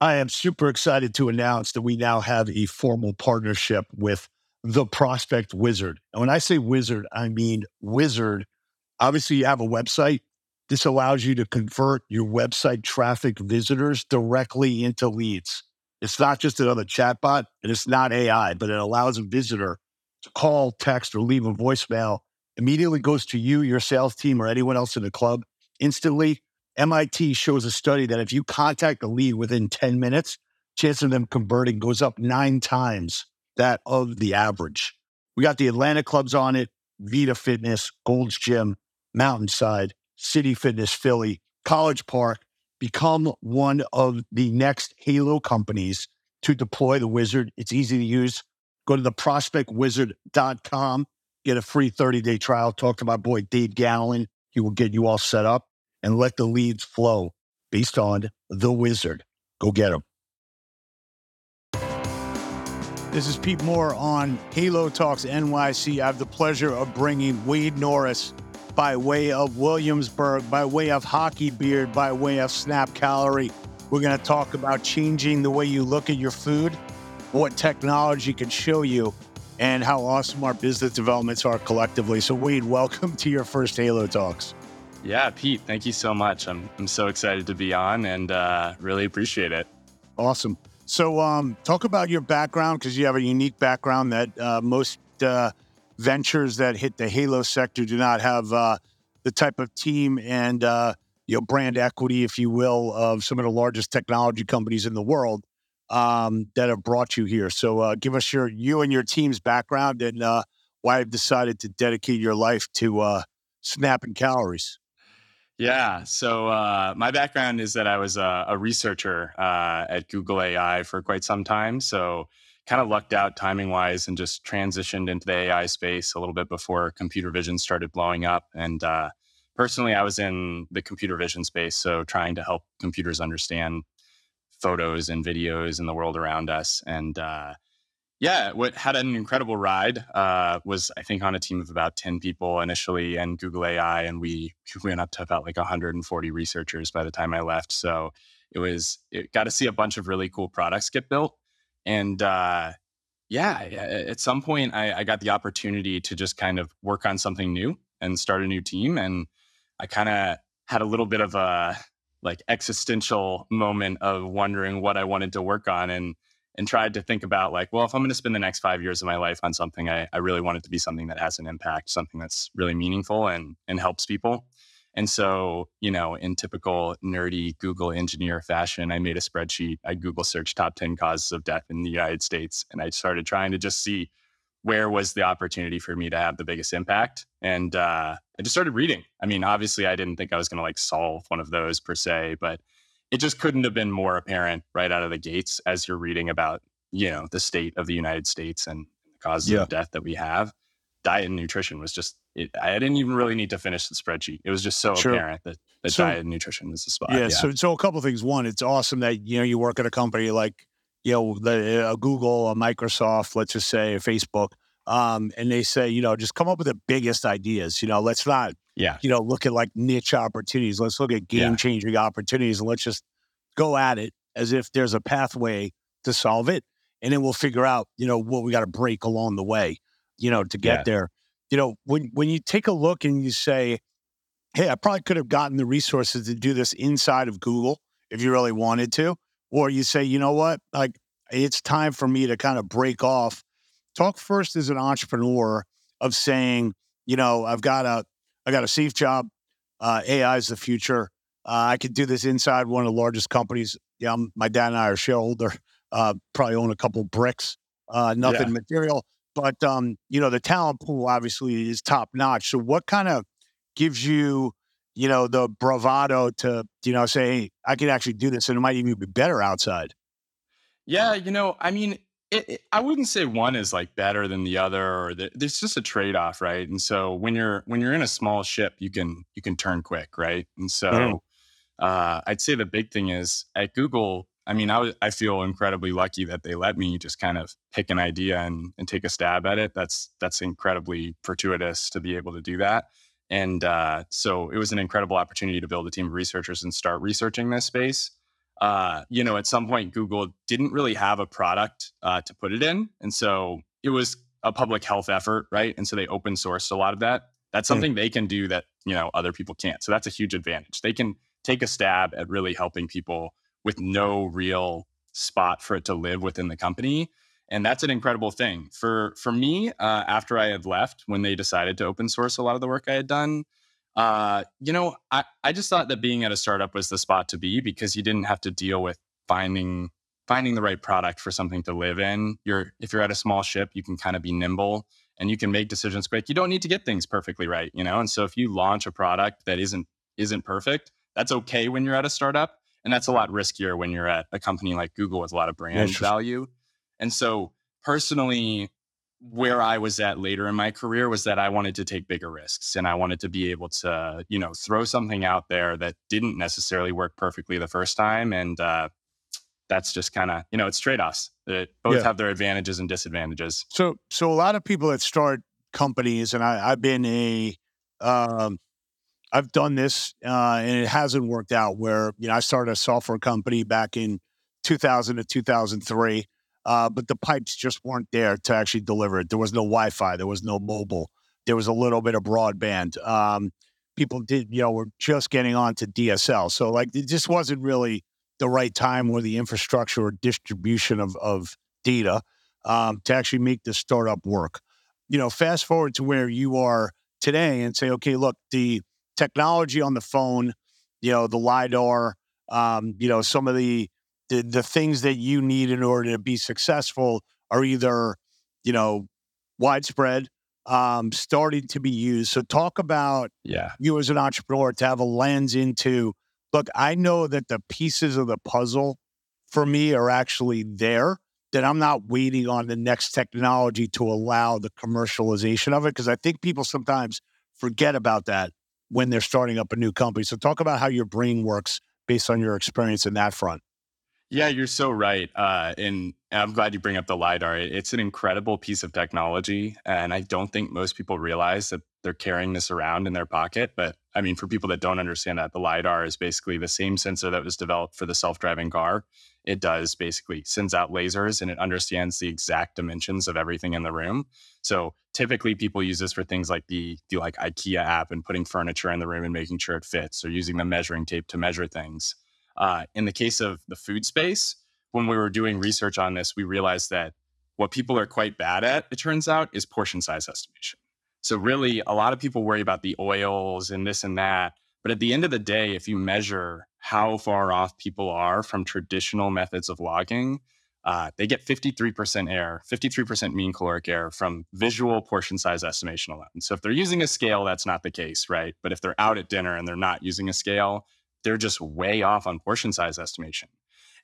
I am super excited to announce that we now have a formal partnership with the Prospect Wizard. And when I say wizard, I mean wizard. Obviously, you have a website. This allows you to convert your website traffic visitors directly into leads. It's not just another chatbot and it's not AI, but it allows a visitor to call, text, or leave a voicemail. Immediately goes to you, your sales team, or anyone else in the club instantly MIT shows a study that if you contact a lead within 10 minutes, chance of them converting goes up nine times that of the average. We got the Atlanta clubs on it, Vita Fitness, Gold's Gym, Mountainside, City Fitness Philly, College Park. Become one of the next Halo companies to deploy the wizard. It's easy to use. Go to the prospectwizard.com, get a free 30 day trial. Talk to my boy Dave Gallen. He will get you all set up and let the leads flow based on the wizard. Go get them. This is Pete Moore on Halo Talks NYC. I have the pleasure of bringing Wade Norris by way of Williamsburg, by way of Hockey Beard, by way of Snap Calorie. We're going to talk about changing the way you look at your food, what technology can show you, and how awesome our business developments are collectively. So, Wade, welcome to your first Halo Talks. Yeah, Pete, thank you so much. I'm, I'm so excited to be on and uh, really appreciate it. Awesome. So, um, talk about your background because you have a unique background that uh, most uh, ventures that hit the Halo sector do not have uh, the type of team and uh, you know brand equity, if you will, of some of the largest technology companies in the world um, that have brought you here. So, uh, give us your you and your team's background and why you've decided to dedicate your life to snapping calories. Yeah. So uh, my background is that I was a, a researcher uh, at Google AI for quite some time. So kind of lucked out timing wise and just transitioned into the AI space a little bit before computer vision started blowing up. And uh, personally, I was in the computer vision space. So trying to help computers understand photos and videos in the world around us. And uh, yeah, what had an incredible ride. Uh, was I think on a team of about ten people initially, and Google AI, and we went up to about like 140 researchers by the time I left. So it was it got to see a bunch of really cool products get built, and uh, yeah, at some point I, I got the opportunity to just kind of work on something new and start a new team, and I kind of had a little bit of a like existential moment of wondering what I wanted to work on and and tried to think about like, well, if I'm going to spend the next five years of my life on something, I, I really want it to be something that has an impact, something that's really meaningful and and helps people. And so, you know, in typical nerdy Google engineer fashion, I made a spreadsheet. I Google searched top 10 causes of death in the United States. And I started trying to just see where was the opportunity for me to have the biggest impact. And uh, I just started reading. I mean, obviously, I didn't think I was going to like solve one of those per se, but it just couldn't have been more apparent right out of the gates as you're reading about you know the state of the United States and the causes yeah. of death that we have. Diet and nutrition was just it, I didn't even really need to finish the spreadsheet. It was just so sure. apparent that, that so, diet and nutrition is the spot. Yeah, yeah, So, so a couple things. One, it's awesome that you know you work at a company like you know the, a Google, a Microsoft, let's just say a Facebook, um, and they say you know just come up with the biggest ideas. You know, let's not yeah. You know, look at like niche opportunities. Let's look at game changing yeah. opportunities and let's just go at it as if there's a pathway to solve it. And then we'll figure out, you know, what we got to break along the way, you know, to get yeah. there. You know, when when you take a look and you say, Hey, I probably could have gotten the resources to do this inside of Google if you really wanted to. Or you say, you know what, like it's time for me to kind of break off. Talk first as an entrepreneur of saying, you know, I've got a I got a safe job. Uh, AI is the future. Uh, I could do this inside one of the largest companies. Yeah, I'm, my dad and I are shareholder. Uh, probably own a couple bricks. Uh, nothing yeah. material, but um, you know the talent pool obviously is top notch. So, what kind of gives you, you know, the bravado to you know say, hey, I can actually do this, and it might even be better outside? Yeah, you know, I mean, it, it, I wouldn't say one is like better than the other, or the, there's just a trade off, right? And so when you're when you're in a small ship, you can you can turn quick, right? And so mm. uh, I'd say the big thing is at Google. I mean, I, w- I feel incredibly lucky that they let me just kind of pick an idea and, and take a stab at it. That's that's incredibly fortuitous to be able to do that. And uh, so it was an incredible opportunity to build a team of researchers and start researching this space. Uh, you know, at some point, Google didn't really have a product uh, to put it in. And so it was a public health effort, right? And so they open sourced a lot of that. That's hmm. something mm. they can do that, you know, other people can't. So that's a huge advantage. They can take a stab at really helping people with no real spot for it to live within the company. And that's an incredible thing. For for me, uh, after I had left, when they decided to open source a lot of the work I had done, uh, you know, I, I just thought that being at a startup was the spot to be because you didn't have to deal with finding finding the right product for something to live in. You're if you're at a small ship, you can kind of be nimble and you can make decisions quick. You don't need to get things perfectly right, you know. And so if you launch a product that isn't isn't perfect, that's okay when you're at a startup, and that's a lot riskier when you're at a company like Google with a lot of brand value. And so personally, where I was at later in my career was that I wanted to take bigger risks and I wanted to be able to, you know, throw something out there that didn't necessarily work perfectly the first time. And uh, that's just kind of, you know, it's trade offs. Both yeah. have their advantages and disadvantages. So, so a lot of people that start companies, and I, have been a, um, I've done this uh, and it hasn't worked out where, you know, I started a software company back in 2000 to 2003 uh, but the pipes just weren't there to actually deliver it. There was no Wi-Fi, there was no mobile, there was a little bit of broadband. Um, people did, you know, were just getting on to DSL, so like it just wasn't really the right time or the infrastructure or distribution of of data um, to actually make the startup work. You know, fast forward to where you are today and say, okay, look, the technology on the phone, you know, the lidar, um, you know, some of the the, the things that you need in order to be successful are either, you know, widespread, um, starting to be used. So talk about yeah. you as an entrepreneur to have a lens into, look, I know that the pieces of the puzzle for me are actually there, that I'm not waiting on the next technology to allow the commercialization of it. Cause I think people sometimes forget about that when they're starting up a new company. So talk about how your brain works based on your experience in that front. Yeah, you're so right. Uh, and I'm glad you bring up the LiDAR. It's an incredible piece of technology. And I don't think most people realize that they're carrying this around in their pocket. But I mean, for people that don't understand that, the LiDAR is basically the same sensor that was developed for the self driving car. It does basically sends out lasers and it understands the exact dimensions of everything in the room. So typically people use this for things like the, the like IKEA app and putting furniture in the room and making sure it fits or using the measuring tape to measure things. Uh, in the case of the food space, when we were doing research on this, we realized that what people are quite bad at, it turns out, is portion size estimation. So, really, a lot of people worry about the oils and this and that. But at the end of the day, if you measure how far off people are from traditional methods of logging, uh, they get 53% error, 53% mean caloric error from visual portion size estimation alone. So if they're using a scale, that's not the case, right? But if they're out at dinner and they're not using a scale, they're just way off on portion size estimation.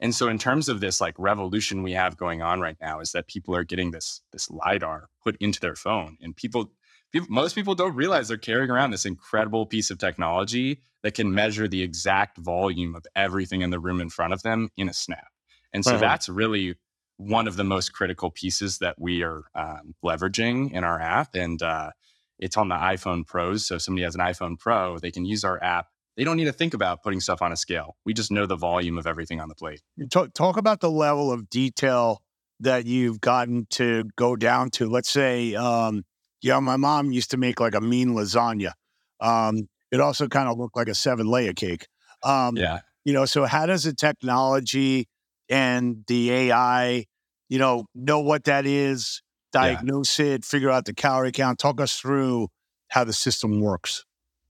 And so in terms of this like revolution we have going on right now is that people are getting this this lidar put into their phone and people, people most people don't realize they're carrying around this incredible piece of technology that can measure the exact volume of everything in the room in front of them in a snap. And so that's really one of the most critical pieces that we are um, leveraging in our app. And uh, it's on the iPhone Pros. So if somebody has an iPhone Pro, they can use our app they don't need to think about putting stuff on a scale. We just know the volume of everything on the plate. Talk, talk about the level of detail that you've gotten to go down to. Let's say, um, yeah, my mom used to make like a mean lasagna. Um, it also kind of looked like a seven layer cake. Um, yeah. You know, so how does the technology and the AI, you know, know what that is, diagnose yeah. it, figure out the calorie count? Talk us through how the system works.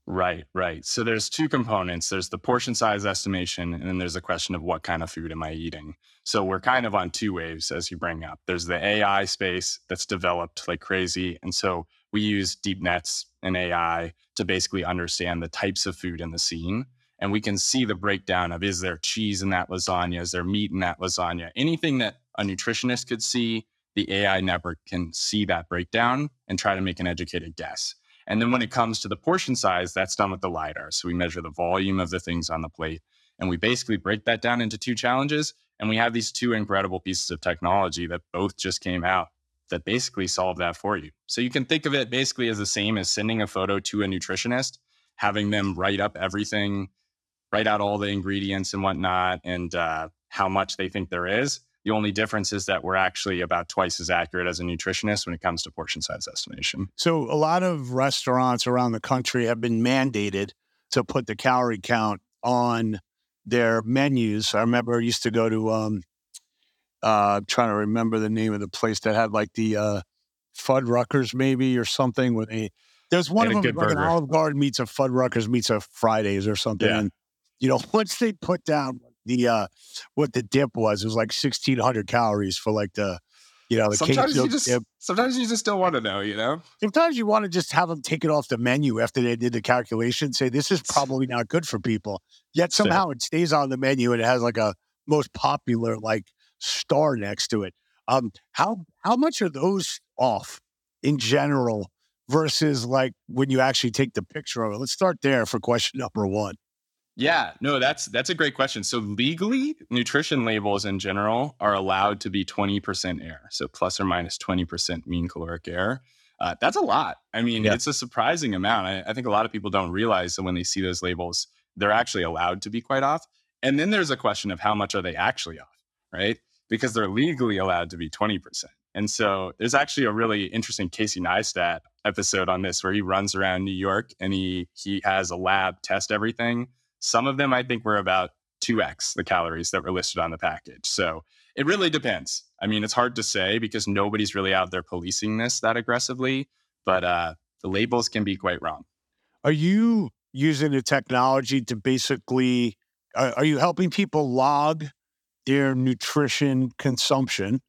Right, right. So there's two components. There's the portion size estimation, and then there's a question of what kind of food am I eating. So we're kind of on two waves as you bring up. There's the AI space that's developed like crazy. And so we use deep nets and AI to basically understand the types of food in the scene. And we can see the breakdown of is there cheese in that lasagna? Is there meat in that lasagna? Anything that a nutritionist could see, the AI network can see that breakdown and try to make an educated guess. And then when it comes to the portion size, that's done with the LiDAR. So we measure the volume of the things on the plate. And we basically break that down into two challenges. And we have these two incredible pieces of technology that both just came out that basically solve that for you. So you can think of it basically as the same as sending a photo to a nutritionist, having them write up everything write out all the ingredients and whatnot and uh, how much they think there is. The only difference is that we're actually about twice as accurate as a nutritionist when it comes to portion size estimation. So, a lot of restaurants around the country have been mandated to put the calorie count on their menus. I remember I used to go to, um, uh, I'm trying to remember the name of the place that had like the uh, Fuddruckers maybe or something with a. There's one of them like an Olive Garden meets a Fuddruckers meets a Fridays or something. Yeah. And you know, once they put down the uh what the dip was, it was like sixteen hundred calories for like the you know the sometimes you just dip. sometimes you just don't want to know, you know. Sometimes you want to just have them take it off the menu after they did the calculation, say this is probably not good for people. Yet somehow it stays on the menu and it has like a most popular like star next to it. Um, how how much are those off in general versus like when you actually take the picture of it? Let's start there for question number one. Yeah, no, that's that's a great question. So legally, nutrition labels in general are allowed to be 20% air, so plus or minus 20% mean caloric air. Uh, that's a lot. I mean, yeah. it's a surprising amount. I, I think a lot of people don't realize that when they see those labels, they're actually allowed to be quite off. And then there's a question of how much are they actually off, right? Because they're legally allowed to be 20%. And so there's actually a really interesting Casey Neistat episode on this where he runs around New York and he he has a lab test everything some of them I think were about 2x the calories that were listed on the package. So it really depends. I mean, it's hard to say because nobody's really out there policing this that aggressively, but uh, the labels can be quite wrong. Are you using the technology to basically, are you helping people log their nutrition consumption?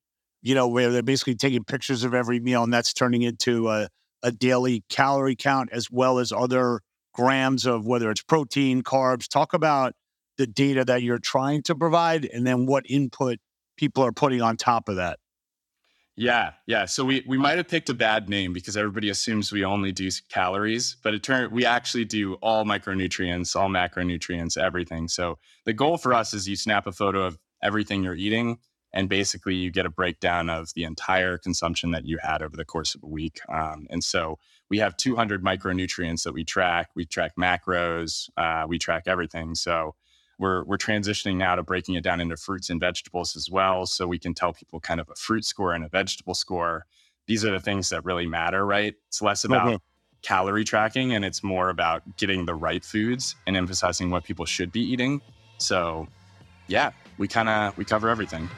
You know, where they're basically taking pictures of every meal and that's turning into a, a daily calorie count as well as other grams of whether it's protein, carbs. Talk about the data that you're trying to provide and then what input people are putting on top of that. Yeah, yeah. So we we might have picked a bad name because everybody assumes we only do calories, but it turned we actually do all micronutrients, all macronutrients, everything. So the goal for us is you snap a photo of everything you're eating, and basically you get a breakdown of the entire consumption that you had over the course of a week. Um, and so we have 200 micronutrients that we track. We track macros, uh, we track everything. So we're we're transitioning now to breaking it down into fruits and vegetables as well, so we can tell people kind of a fruit score and a vegetable score. These are the things that really matter, right? It's less about mm-hmm. calorie tracking and it's more about getting the right foods and emphasizing what people should be eating. So, yeah, we kind of we cover everything.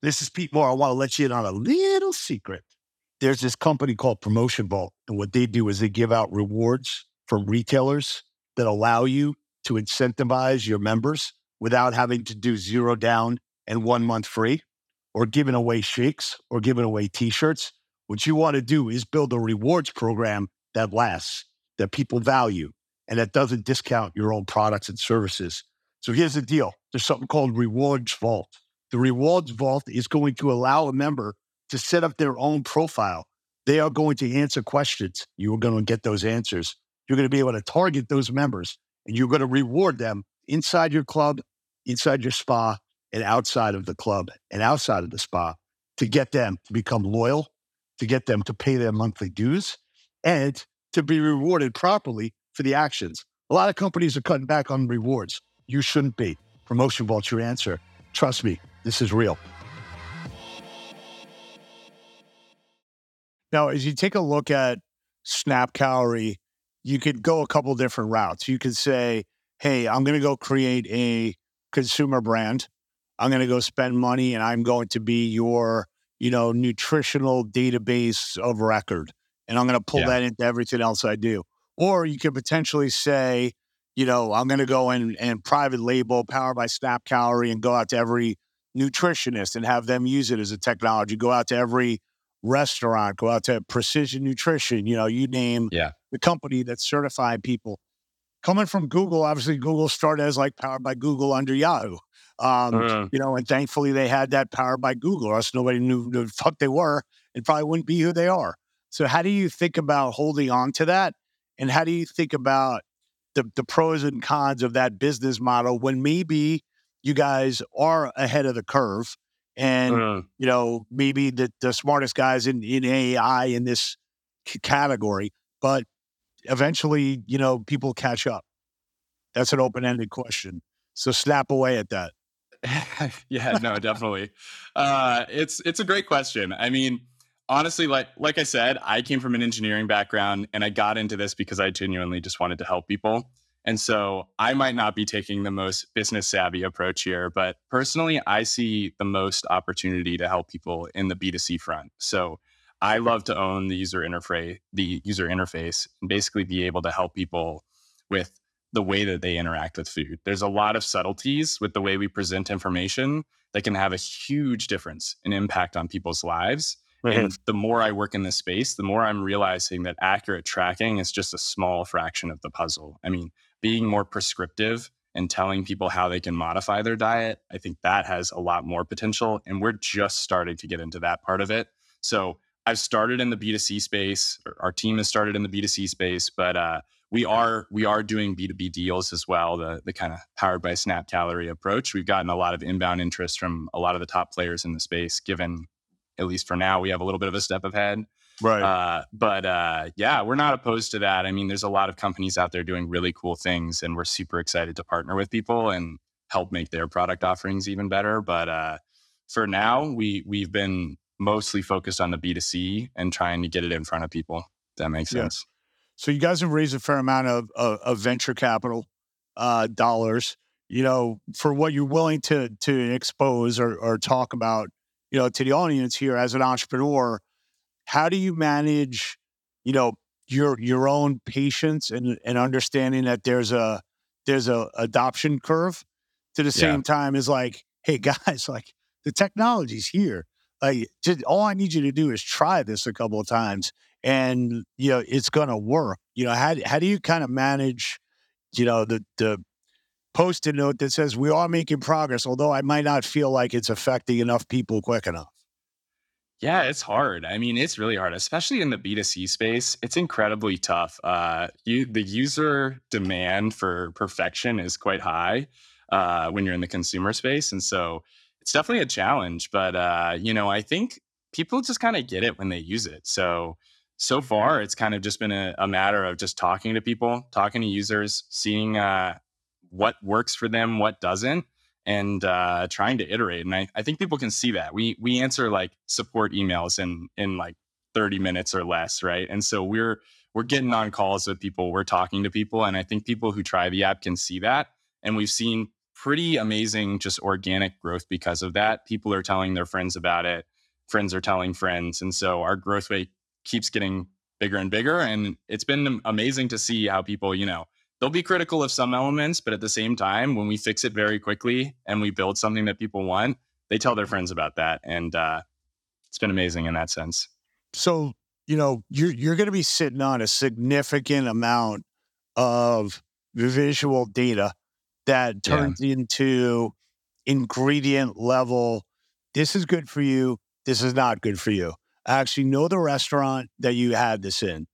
This is Pete Moore. I want to let you in on a little secret. There's this company called Promotion Vault, and what they do is they give out rewards from retailers that allow you to incentivize your members without having to do zero down and one month free or giving away shakes or giving away t-shirts. What you want to do is build a rewards program that lasts, that people value, and that doesn't discount your own products and services. So here's the deal. There's something called Rewards Vault. The rewards vault is going to allow a member to set up their own profile. They are going to answer questions. You are going to get those answers. You're going to be able to target those members and you're going to reward them inside your club, inside your spa, and outside of the club and outside of the spa to get them to become loyal, to get them to pay their monthly dues, and to be rewarded properly for the actions. A lot of companies are cutting back on rewards. You shouldn't be. Promotion Vault's your answer. Trust me, this is real. Now, as you take a look at Snap Calorie, you could go a couple different routes. You could say, hey, I'm going to go create a consumer brand. I'm going to go spend money and I'm going to be your, you know, nutritional database of record. And I'm going to pull yeah. that into everything else I do. Or you could potentially say, you know, I'm going to go in and private label Power by Snap Calorie and go out to every nutritionist and have them use it as a technology. Go out to every restaurant, go out to Precision Nutrition, you know, you name yeah. the company that certified people. Coming from Google, obviously Google started as like powered by Google under Yahoo. Um, uh, you know, and thankfully they had that powered by Google, or else nobody knew who the fuck they were and probably wouldn't be who they are. So how do you think about holding on to that? And how do you think about the, the pros and cons of that business model when maybe you guys are ahead of the curve and uh, you know maybe the, the smartest guys in, in ai in this c- category but eventually, you know, people catch up? That's an open ended question. So snap away at that. yeah, no, definitely. Uh, it's it's a great question. I mean, honestly, like like I said, I came from an engineering background, and I got into this because I genuinely just wanted to help people. And so I might not be taking the most business savvy approach here, but personally, I see the most opportunity to help people in the B2C front. So I love to own the user interface, the user interface, and basically be able to help people with the way that they interact with food. There's a lot of subtleties with the way we present information that can have a huge difference and impact on people's lives. Mm-hmm. And the more I work in this space, the more I'm realizing that accurate tracking is just a small fraction of the puzzle. I mean, being more prescriptive and telling people how they can modify their diet, I think that has a lot more potential. And we're just starting to get into that part of it. So I've started in the B2C space. Our team has started in the B2C space, but uh, we are we are doing B2B deals as well, the the kind of powered by Snap Calorie approach. We've gotten a lot of inbound interest from a lot of the top players in the space, given at least for now, we have a little bit of a step ahead. Right. Uh, but uh, yeah, we're not opposed to that. I mean, there's a lot of companies out there doing really cool things, and we're super excited to partner with people and help make their product offerings even better. But uh, for now, we we've been mostly focused on the B2C and trying to get it in front of people. that makes sense. So you guys have raised a fair amount of, of, of venture capital uh, dollars, you know, for what you're willing to to expose or, or talk about, you know, to the audience here as an entrepreneur. How do you manage, you know, your your own patience and and understanding that there's a there's a adoption curve to the same yeah. time as like, hey guys, like the technology's here. Like, just, all I need you to do is try this a couple of times, and you know it's going to work. You know, how how do you kind of manage, you know, the the post-it note that says we are making progress, although I might not feel like it's affecting enough people quick enough. Yeah, it's hard. I mean, it's really hard, especially in the B2C space. It's incredibly tough. Uh, you, the user demand for perfection is quite high uh, when you're in the consumer space. And so it's definitely a challenge, but uh, you know, I think people just kind of get it when they use it. So so far, it's kind of just been a, a matter of just talking to people, talking to users, seeing uh, what works for them, what doesn't, and uh, trying to iterate. And I, I think people can see that. We we answer like support emails in in like 30 minutes or less, right? And so we're we're getting on calls with people, we're talking to people, and I think people who try the app can see that. And we've seen pretty amazing just organic growth because of that. People are telling their friends about it, friends are telling friends. And so our growth rate keeps getting bigger and bigger. And it's been amazing to see how people, you know, they'll be critical of some elements, but at the same time, when we fix it very quickly and we build something that people want, they tell their friends about that. And uh, it's been amazing in that sense. So, you know, you're, you're going to be sitting on a significant amount of visual data that turns yeah. into ingredient level. This is good for you. This is not good for you. I actually know the restaurant that you had this in.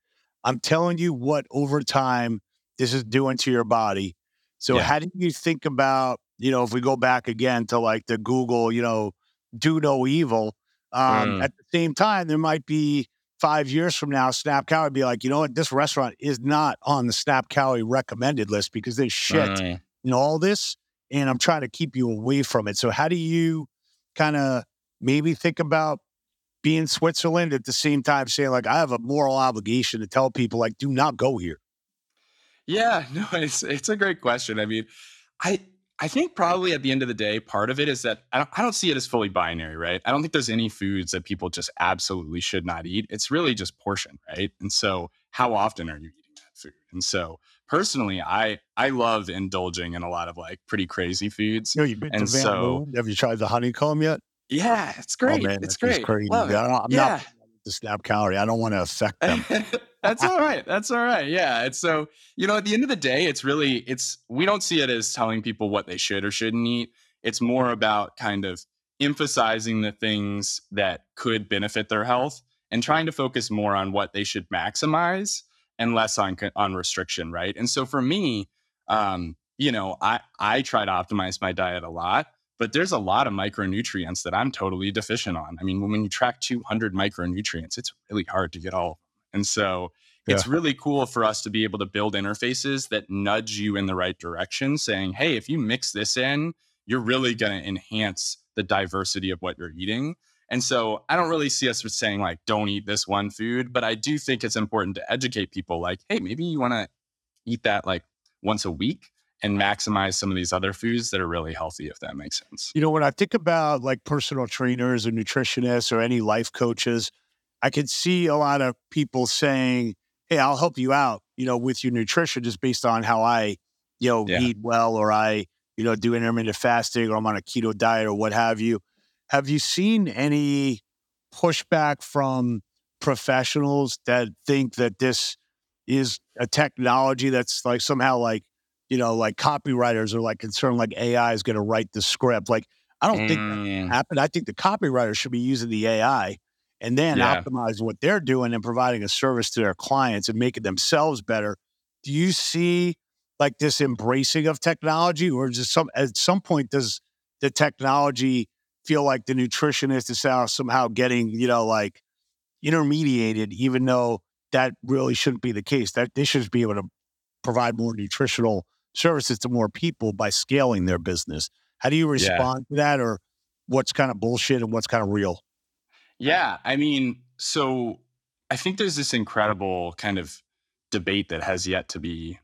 I'm telling you what over time this is doing to your body. So, yeah. how do you think about, you know, if we go back again to like the Google, you know, do no evil, um, mm. at the same time, there might be five years from now, Snap Calorie be like, you know what, this restaurant is not on the Snap Calorie recommended list because they shit mm know, all this, and I'm trying to keep you away from it. So how do you kind of maybe think about being Switzerland at the same time saying like I have a moral obligation to tell people like do not go here? Yeah, no, it's it's a great question. I mean, I I think probably at the end of the day, part of it is that I don't, I don't see it as fully binary, right? I don't think there's any foods that people just absolutely should not eat. It's really just portion, right? And so, how often are you eating that food? And so, personally, I I love indulging in a lot of like pretty crazy foods. You know, you've been and to Van so, Have you tried the honeycomb yet? Yeah, it's oh, great. Oh, man, it's great. Crazy. Love it. I'm yeah. not the snap calorie. I don't want to affect them. That's all right. That's all right. Yeah. It's so, you know, at the end of the day, it's really, it's, we don't see it as telling people what they should or shouldn't eat. It's more about kind of emphasizing the things that could benefit their health and trying to focus more on what they should maximize and less on on restriction, right? And so for me, um, you know, I I try to optimize my diet a lot, but there's a lot of micronutrients that I'm totally deficient on. I mean, when you track 200 micronutrients, it's really hard to get all. And so yeah. it's really cool for us to be able to build interfaces that nudge you in the right direction, saying, hey, if you mix this in, you're really going to enhance the diversity of what you're eating. And so I don't really see us saying like, don't eat this one food, but I do think it's important to educate people like, hey, maybe you want to eat that like once a week and maximize some of these other foods that are really healthy, if that makes sense. You know, when I think about like personal trainers or nutritionists or any life coaches, I can see a lot of people saying, Hey, I'll help you out, you know, with your nutrition just based on how I, you know, yeah. eat well or I, you know, do intermittent fasting or I'm on a keto diet or what have you. Have you seen any pushback from professionals that think that this is a technology that's like somehow like, you know, like copywriters are like concerned like AI is going to write the script. Like, I don't mm. think that mm. happened. I think the copywriters should be using the AI and then yeah. optimize what they're doing and providing a service to their clients and making themselves better. Do you see like this embracing of technology, or just some at some point does the technology feel like the nutritionist is somehow getting you know like intermediated, even though that really shouldn't be the case. That they should be able to provide more nutritional services to more people by scaling their business. How do you respond yeah. to that, or what's kind of bullshit and what's kind of real? Yeah, I mean, so I think there's this incredible kind of debate that has yet to be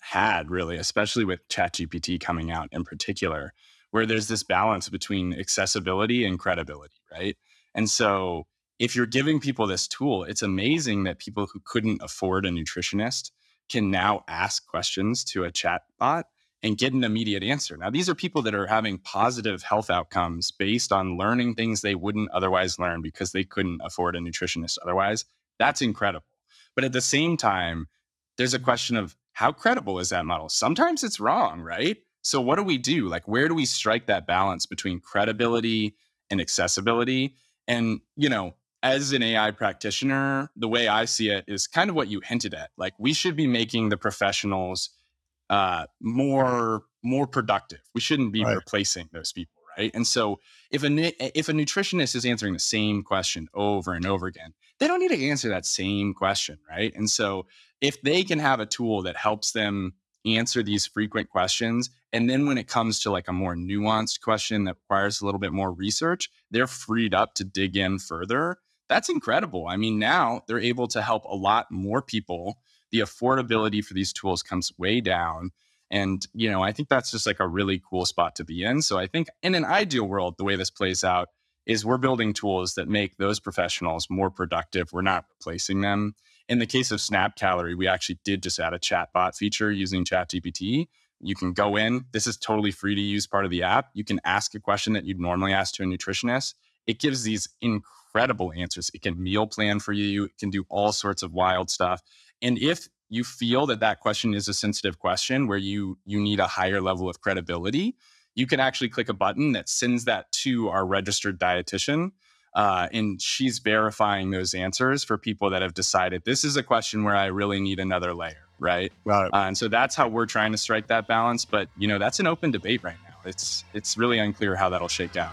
had, really, especially with ChatGPT coming out in particular, where there's this balance between accessibility and credibility, right? And so if you're giving people this tool, it's amazing that people who couldn't afford a nutritionist can now ask questions to a chat bot and get an immediate answer. Now, these are people that are having positive health outcomes based on learning things they wouldn't otherwise learn because they couldn't afford a nutritionist otherwise. That's incredible. But at the same time, there's a question of how credible is that model? Sometimes it's wrong, right? So, what do we do? Like, where do we strike that balance between credibility and accessibility? And, you know, as an AI practitioner, the way I see it is kind of what you hinted at. Like, we should be making the professionals uh, more more productive. We shouldn't be right. replacing those people, right? And so if a if a nutritionist is answering the same question over and over again, they don't need to answer that same question, right? And so if they can have a tool that helps them answer these frequent questions and then when it comes to like a more nuanced question that requires a little bit more research, they're freed up to dig in further. That's incredible. I mean, now they're able to help a lot more people the affordability for these tools comes way down. And, you know, I think that's just like a really cool spot to be in. So I think in an ideal world, the way this plays out is we're building tools that make those professionals more productive. We're not replacing them. In the case of Snap Calorie, we actually did just add a chatbot feature using ChatGPT. You can go in, this is totally free to use part of the app. You can ask a question that you'd normally ask to a nutritionist. It gives these incredible answers. It can meal plan for you, it can do all sorts of wild stuff. And if you feel that that question is a sensitive question where you you need a higher level of credibility, you can actually click a button that sends that to our registered dietitian. Uh, and she's verifying those answers for people that have decided this is a question where I really need another layer, right? Right. Uh, and so that's how we're trying to strike that balance. But you know, that's an open debate right now. It's it's really unclear how that'll shake out.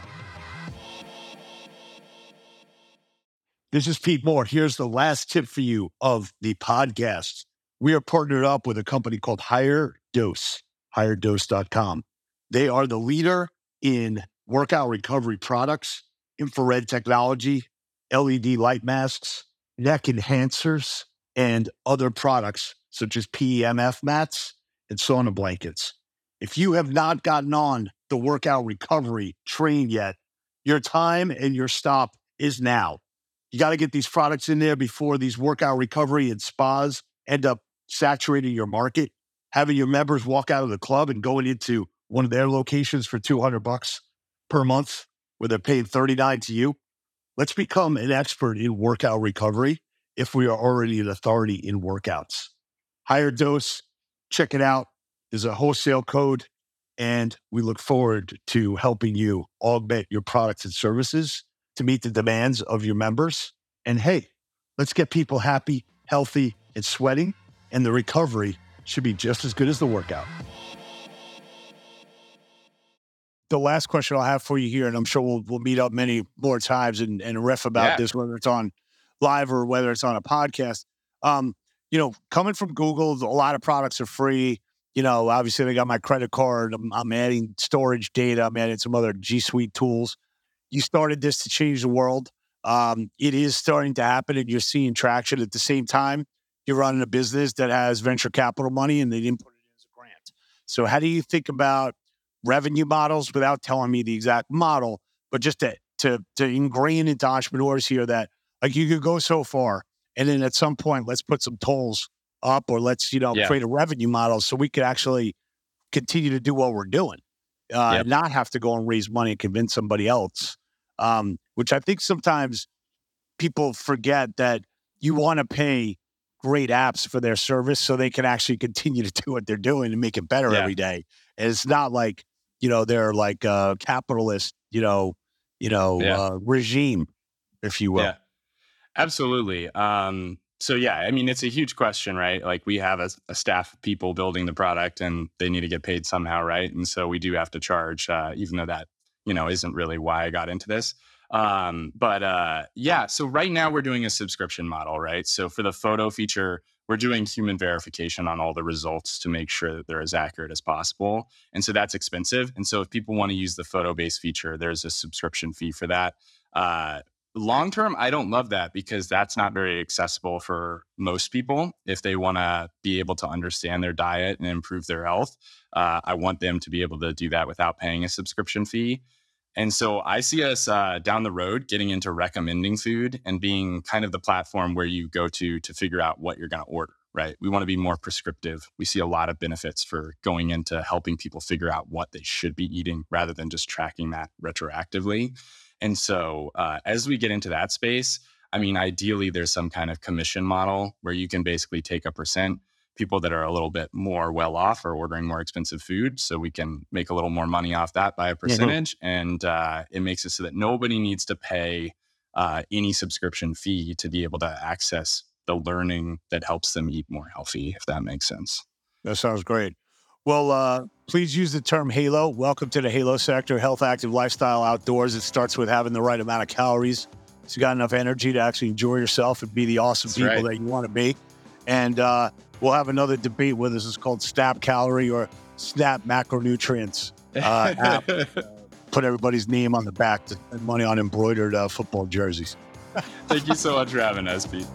This is Pete Moore. Here's the last tip for you of the podcast. We are partnered up with a company called Higher Dose, higherdose.com. They are the leader in workout recovery products, infrared technology, LED light masks, neck enhancers, and other products such as PEMF mats and sauna blankets. If you have not gotten on the workout recovery train yet, your time and your stop is now. You got to get these products in there before these workout recovery and spas end up saturating your market. Having your members walk out of the club and going into one of their locations for 200 bucks per month where they're paying 39 to you. Let's become an expert in workout recovery if we are already an authority in workouts. Higher dose, check it out. There's a wholesale code, and we look forward to helping you augment your products and services to meet the demands of your members. And hey, let's get people happy, healthy, and sweating. And the recovery should be just as good as the workout. The last question I'll have for you here, and I'm sure we'll, we'll meet up many more times and, and riff about yeah. this, whether it's on live or whether it's on a podcast. Um, you know, coming from Google, a lot of products are free. You know, obviously they got my credit card. I'm, I'm adding storage data. I'm adding some other G Suite tools. You started this to change the world. Um, it is starting to happen, and you're seeing traction. At the same time, you're running a business that has venture capital money, and they didn't put it in as a grant. So, how do you think about revenue models without telling me the exact model, but just to to to ingrain into entrepreneurs here that like you could go so far, and then at some point, let's put some tolls up, or let's you know yeah. create a revenue model so we could actually continue to do what we're doing, uh, yep. not have to go and raise money and convince somebody else um, which I think sometimes people forget that you want to pay great apps for their service so they can actually continue to do what they're doing and make it better yeah. every day. And it's not like, you know, they're like a capitalist, you know, you know, yeah. uh, regime, if you will. Yeah, absolutely. Um, so yeah, I mean, it's a huge question, right? Like we have a, a, staff of people building the product and they need to get paid somehow, right? And so we do have to charge, uh, even though that you know isn't really why I got into this. Um, but uh, yeah, so right now we're doing a subscription model, right? So for the photo feature, we're doing human verification on all the results to make sure that they're as accurate as possible. And so that's expensive. And so if people want to use the photo based feature, there's a subscription fee for that. Uh, long term, I don't love that because that's not very accessible for most people. If they want to be able to understand their diet and improve their health, uh, I want them to be able to do that without paying a subscription fee. And so I see us uh, down the road getting into recommending food and being kind of the platform where you go to to figure out what you're going to order, right? We want to be more prescriptive. We see a lot of benefits for going into helping people figure out what they should be eating rather than just tracking that retroactively. And so uh, as we get into that space, I mean, ideally, there's some kind of commission model where you can basically take a percent people that are a little bit more well off are ordering more expensive food so we can make a little more money off that by a mm-hmm. percentage mm-hmm. and uh, it makes it so that nobody needs to pay uh, any subscription fee to be able to access the learning that helps them eat more healthy if that makes sense that sounds great well uh, please use the term halo welcome to the halo sector health active lifestyle outdoors it starts with having the right amount of calories so you got enough energy to actually enjoy yourself and be the awesome That's people right. that you want to be and uh, we'll have another debate whether this is called SNAP calorie or SNAP macronutrients uh, app. Put everybody's name on the back to spend money on embroidered uh, football jerseys. Thank you so much for having us, Pete.